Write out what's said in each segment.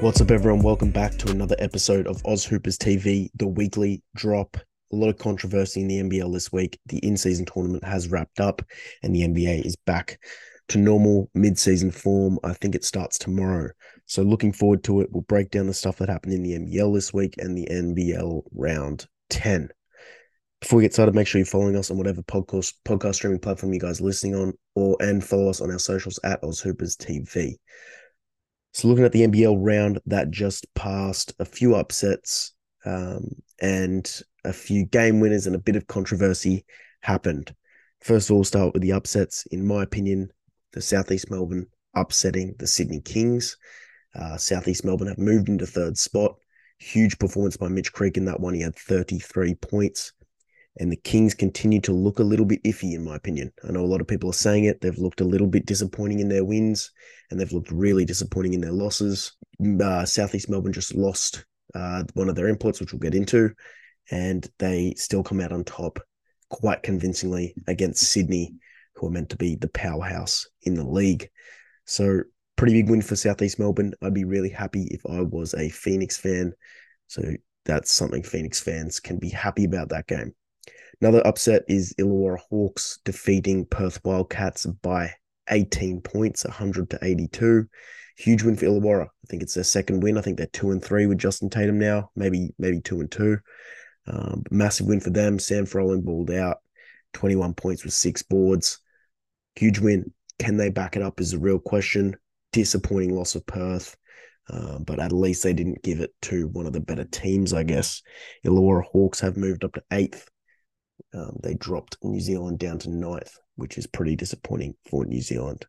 What's up, everyone? Welcome back to another episode of Aus Hoopers TV, the weekly drop. A lot of controversy in the NBL this week. The in season tournament has wrapped up, and the NBA is back to normal mid season form. I think it starts tomorrow. So, looking forward to it. We'll break down the stuff that happened in the NBL this week and the NBL round 10. Before we get started, make sure you're following us on whatever podcast podcast streaming platform you guys are listening on, or and follow us on our socials at Aus Hoopers TV. So looking at the NBL round that just passed, a few upsets um, and a few game winners and a bit of controversy happened. First of all, start with the upsets. In my opinion, the Southeast Melbourne upsetting the Sydney Kings. Uh, Southeast Melbourne have moved into third spot. Huge performance by Mitch Creek in that one. He had 33 points and the Kings continue to look a little bit iffy, in my opinion. I know a lot of people are saying it. They've looked a little bit disappointing in their wins, and they've looked really disappointing in their losses. Uh, Southeast Melbourne just lost uh, one of their imports, which we'll get into, and they still come out on top quite convincingly against Sydney, who are meant to be the powerhouse in the league. So, pretty big win for Southeast Melbourne. I'd be really happy if I was a Phoenix fan. So, that's something Phoenix fans can be happy about that game. Another upset is Illawarra Hawks defeating Perth Wildcats by 18 points, 100 to 82. Huge win for Illawarra. I think it's their second win. I think they're two and three with Justin Tatum now, maybe maybe two and two. Um, massive win for them. Sam Froling balled out, 21 points with six boards. Huge win. Can they back it up is a real question. Disappointing loss of Perth. Uh, but at least they didn't give it to one of the better teams, I guess. Illawarra Hawks have moved up to eighth um, they dropped New Zealand down to ninth, which is pretty disappointing for New Zealand.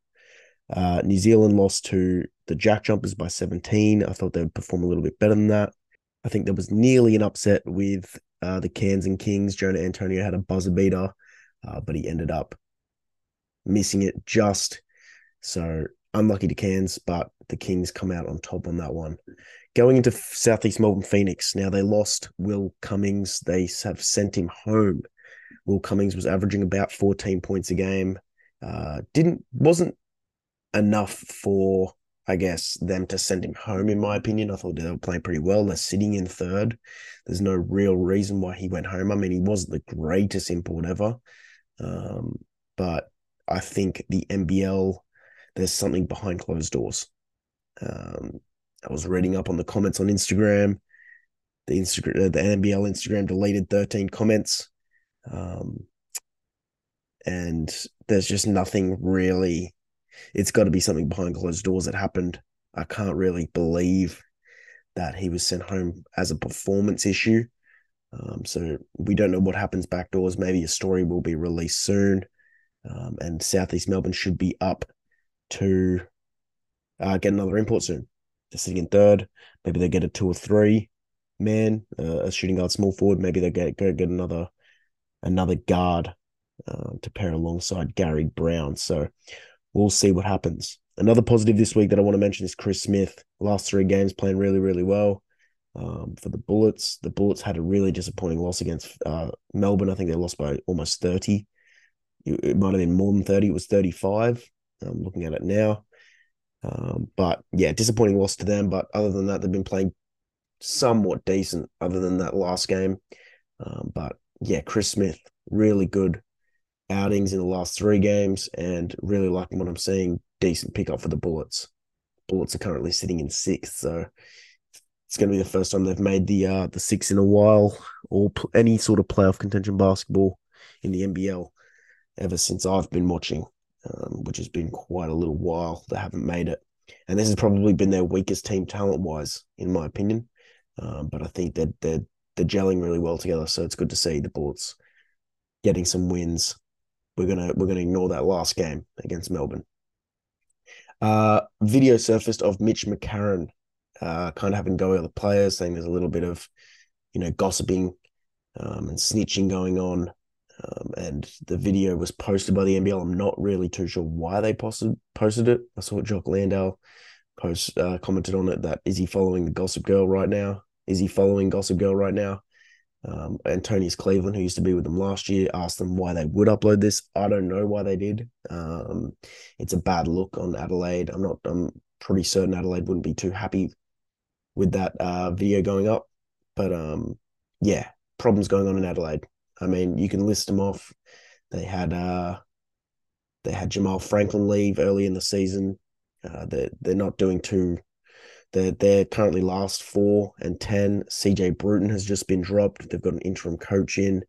Uh, New Zealand lost to the Jack Jumpers by 17. I thought they would perform a little bit better than that. I think there was nearly an upset with uh, the Cairns and Kings. Jonah Antonio had a buzzer beater, uh, but he ended up missing it just. So unlucky to Cairns, but the Kings come out on top on that one. Going into Southeast Melbourne Phoenix, now they lost Will Cummings. They have sent him home Will Cummings was averaging about 14 points a game. Uh, didn't wasn't enough for I guess them to send him home. In my opinion, I thought they were playing pretty well. They're sitting in third. There's no real reason why he went home. I mean, he wasn't the greatest import ever, um, but I think the NBL there's something behind closed doors. Um, I was reading up on the comments on Instagram. The Instagram, the NBL Instagram deleted 13 comments um, and there's just nothing really. It's got to be something behind closed doors that happened. I can't really believe that he was sent home as a performance issue. Um, so we don't know what happens back doors. Maybe a story will be released soon. Um, and Southeast Melbourne should be up to uh, get another import soon. They're sitting in third. Maybe they get a two or three man, uh, a shooting guard, small forward. Maybe they get go get another another guard uh, to pair alongside Gary Browne. So we'll see what happens. Another positive this week that I want to mention is Chris Smith. Last three games playing really, really well um, for the Bullets. The Bullets had a really disappointing loss against uh, Melbourne. I think they lost by almost 30. It, might have been more than 30. It was 35. I'm looking at it now. Um, but yeah, disappointing loss to them. But other than that, they've been playing somewhat decent other than that last game. Um, but yeah, Chris Smith, really good outings in the last three games and really liking what I'm seeing. Decent pickup for the Bullets. Bullets are currently sitting in sixth, so it's going to be the first time they've made the uh, the six in a while, or pl- any sort of playoff contention basketball in the NBL ever since I've been watching, um, which has been quite a little while. They haven't made it, and this has probably been their weakest team talent wise, in my opinion. Um, but I think that they're they're gelling really well together. So it's good to see the Bullets getting some wins. We're gonna we're gonna ignore that last game against Melbourne. Uh, video surfaced of Mitch McCarron, uh, kind of having go at the players, saying there's a little bit of, you know, gossiping um, and snitching going on. Um, and the video was posted by the NBL. I'm not really too sure why they posted posted it. I saw Jock Landale post uh, commented on it that is he following the Gossip Girl right now? Is he following Gossip Girl right now? Um, Antonius Cleveland, who used to be with them last year, asked them why they would upload this. I don't know why they did. Um, it's a bad look on Adelaide. I'm not. I'm pretty certain Adelaide wouldn't be too happy with that uh, video going up. But um, yeah, problems going on in Adelaide. I mean, you can list them off. They had uh, they had Jamal Franklin leave early in the season. Uh, they're they're not doing too. They're they're currently last four and ten. CJ Bruton has just been dropped. They've got an interim coach in.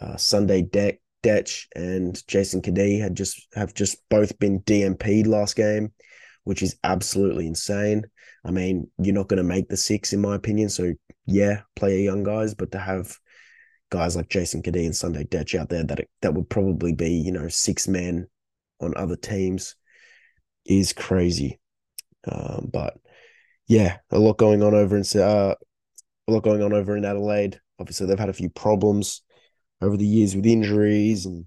Uh, Sunday Deck Dech and Jason Cadee had just have just both been DMP'd last game, which is absolutely insane. I mean, you're not going to make the six, in my opinion. So yeah, play your young guys, but to have guys like Jason Cadee and Sunday Dech out there that that would probably be you know six men on other teams is crazy. Um, but yeah, a lot going on over in uh, a lot going on over in Adelaide. Obviously, they've had a few problems over the years with injuries, and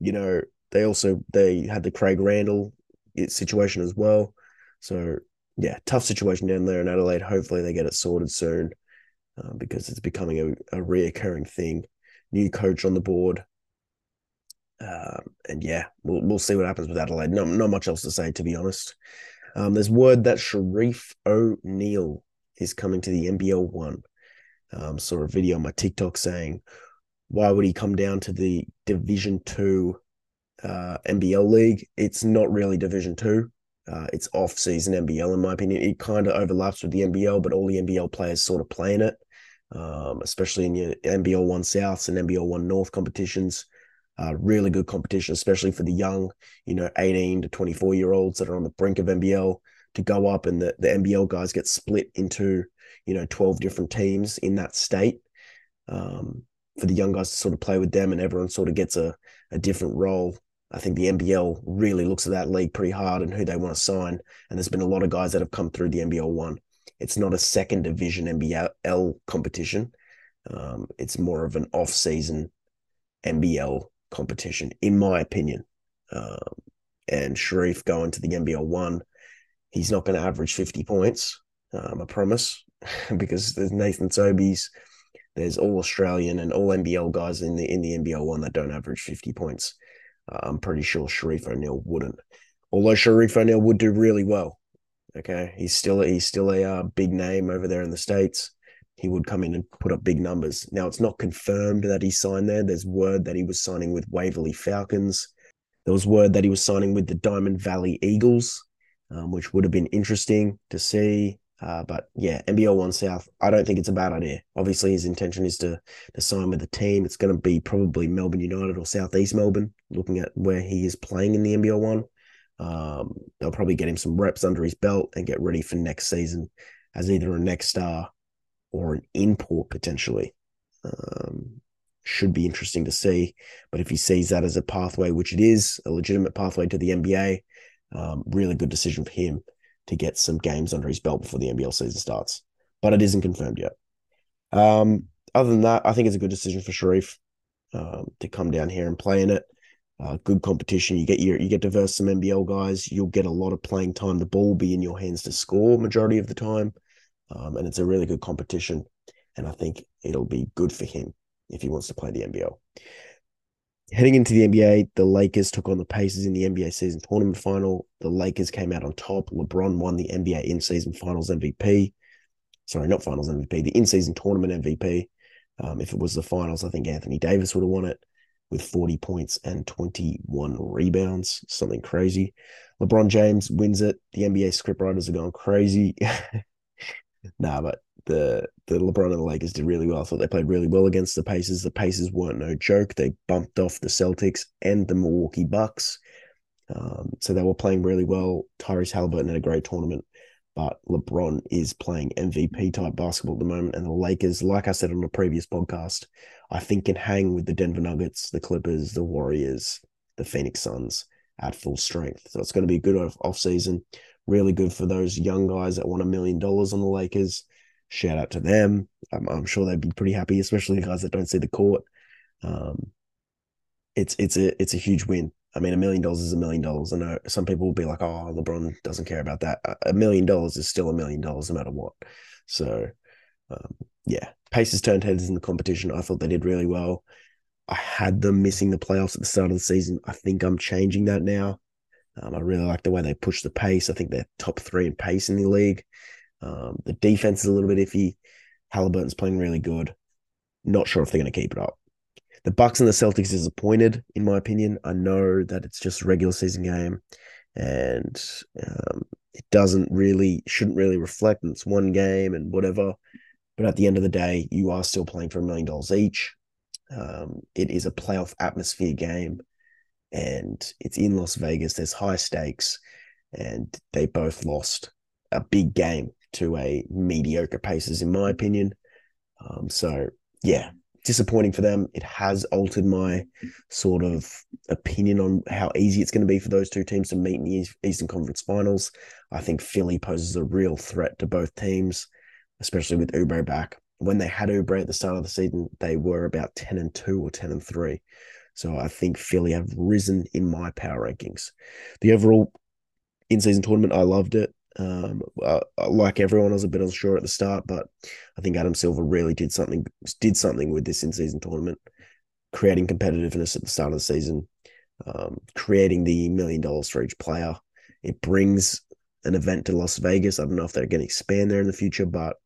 you know they also they had the Craig Randall situation as well. So yeah, tough situation down there in Adelaide. Hopefully, they get it sorted soon uh, because it's becoming a, a reoccurring thing. New coach on the board. Um, and yeah, we'll we'll see what happens with Adelaide. Not not much else to say, to be honest. Um, there's word that Shareef O'Neal is coming to the NBL one. Um, saw a video on my TikTok saying, why would he come down to the Division Two uh, NBL league? It's not really Division Two. Uh, it's off-season NBL, in my opinion. It kind of overlaps with the NBL, but all the NBL players sort of play in it, um, especially in your NBL One Souths and NBL One North competitions. Uh, really good competition, especially for the young, you know, 18 to 24 year olds that are on the brink of NBL to go up and the, the NBL guys get split into, you know, 12 different teams in that state um, for the young guys to sort of play with them and everyone sort of gets a, a different role. I think the NBL really looks at that league pretty hard and who they want to sign. And there's been a lot of guys that have come through the NBL one. It's not a second division NBL competition. Um, it's more of an off season NBL competition, in my opinion. Um, and Shareef going to the NBL one, he's not going to average 50 points, um, I promise, because there's Nathan Sobeys, there's all Australian and all NBL guys in the in the NBL one that don't average 50 points. Uh, I'm pretty sure Shareef O'Neal wouldn't. Although Shareef O'Neal would do really well. Okay, he's still he's still a uh, big name over there in the states he would come in and put up big numbers. Now, it's not confirmed that he signed there. There's word that he was signing with Waverley Falcons. There was word that he was signing with the Diamond Valley Eagles, um, which would have been interesting to see. Uh, but yeah, NBL One South, I don't think it's a bad idea. Obviously, his intention is to, to sign with the team. It's going to be probably Melbourne United or Southeast Melbourne, looking at where he is playing in the NBL One. Um, they'll probably get him some reps under his belt and get ready for next season as either a next star or an import potentially. Um, should be interesting to see. But if he sees that as a pathway, which it is, a legitimate pathway to the NBA, um, really good decision for him to get some games under his belt before the NBL season starts. But it isn't confirmed yet. Um, other than that, I think it's a good decision for Shareef um, to come down here and play in it. Uh, good competition. You get your you get to verse some NBL guys. You'll get a lot of playing time. The ball will be in your hands to score majority of the time. Um, and it's a really good competition. And I think it'll be good for him if he wants to play the NBL. Heading into the NBA, the Lakers took on the Pacers in the NBA season tournament final. The Lakers came out on top. LeBron won the NBA in season finals MVP. Sorry, not finals MVP, the in season tournament MVP. Um, if it was the finals, I think Anthony Davis would have won it with 40 points and 21 rebounds, something crazy. LeBron James wins it. The NBA scriptwriters are going crazy. nah, but the the LeBron and the Lakers did really well. I thought they played really well against the Pacers. The Pacers weren't no joke. They bumped off the Celtics and the Milwaukee Bucks. Um, so they were playing really well. Tyrese Halliburton had a great tournament, but LeBron is playing MVP type basketball at the moment. And the Lakers, like I said on a previous podcast, I think can hang with the Denver Nuggets, the Clippers, the Warriors, the Phoenix Suns at full strength. So it's going to be a good off, off season really good for those young guys that want a million dollars on the Lakers. Shout out to them. I'm, I'm, sure they'd be pretty happy, especially the guys that don't see the court. Um, it's it's a it's a huge win. I mean, a million dollars is a million dollars. I know some people will be like, "Oh, LeBron doesn't care about that." A million dollars is still a million dollars, no matter what. So, um, yeah, Pacers turned heads in the competition. I thought they did really well. I had them missing the playoffs at the start of the season. I think I'm changing that now. Um, I really like the way they push the pace. I think they're top three in pace in the league. Um, the defense is a little bit iffy. Halliburton's playing really good. Not sure if they're going to keep it up. The Bucks and the Celtics disappointed, in my opinion. I know that it's just a regular season game, and um, it doesn't really shouldn't really reflect. It's one game and whatever. But at the end of the day, you are still playing for a million dollars each. Um, it is a playoff atmosphere game, and it's in Las Vegas. There's high stakes, and they both lost a big game to a mediocre Pacers, in my opinion. Um, so yeah, disappointing for them. It has altered my sort of opinion on how easy it's going to be for those two teams to meet in the Eastern Conference Finals. I think Philly poses a real threat to both teams, especially with Oubre back. When they had Oubre at the start of the season, they were about 10 and 2 or 10 and 3. So I think Philly have risen in my power rankings. The overall in season tournament, I loved it. Um, I, like everyone, I was a bit unsure at the start, but I think Adam Silver really did something did something with this in season tournament, creating competitiveness at the start of the season, um, creating the million dollars for each player. It brings an event to Las Vegas. I don't know if they're going to expand there in the future, but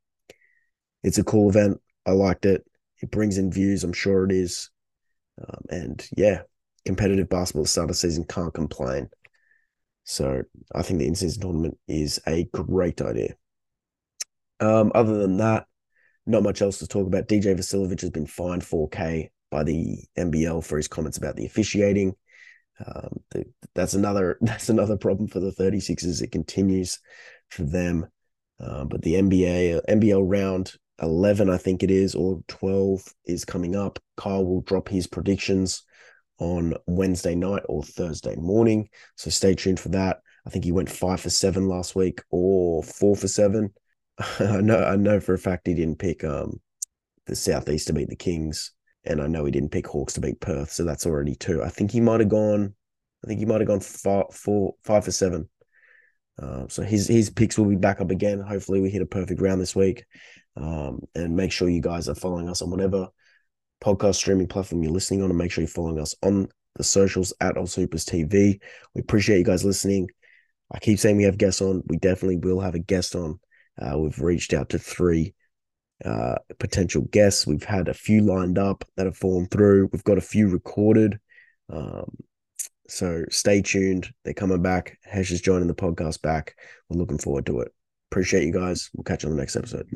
it's a cool event. I liked it. It brings in views. I'm sure it is. Um, and yeah, competitive basketball start of season can't complain. So I think the in-season tournament is a great idea. Um, other than that, not much else to talk about. DJ Vasiljevic has been fined 4K by the NBL for his comments about the officiating. Um, the, that's another that's another problem for the 36ers. It continues for them. Um, but the NBA NBL round 11, I think it is, or 12 is coming up. Kyle will drop his predictions on Wednesday night or Thursday morning. So stay tuned for that. I think he went five for seven last week or four for seven. I know I know for a fact he didn't pick um the Southeast to beat the Kings. And I know he didn't pick Hawks to beat Perth. So that's already two. I think he might have gone, I think he might have gone five, four, five for seven. Uh, so his his picks will be back up again. Hopefully, we hit a perfect round this week. Um, and make sure you guys are following us on whatever podcast streaming platform you're listening on, and make sure you're following us on the socials at Aus Hoopers TV. We appreciate you guys listening. I keep saying we have guests on. We definitely will have a guest on. Uh, we've reached out to three uh, potential guests. We've had a few lined up that have fallen through. We've got a few recorded. Um, so stay tuned. They're coming back. Hesh is joining the podcast back. We're looking forward to it. Appreciate you guys. We'll catch you on the next episode.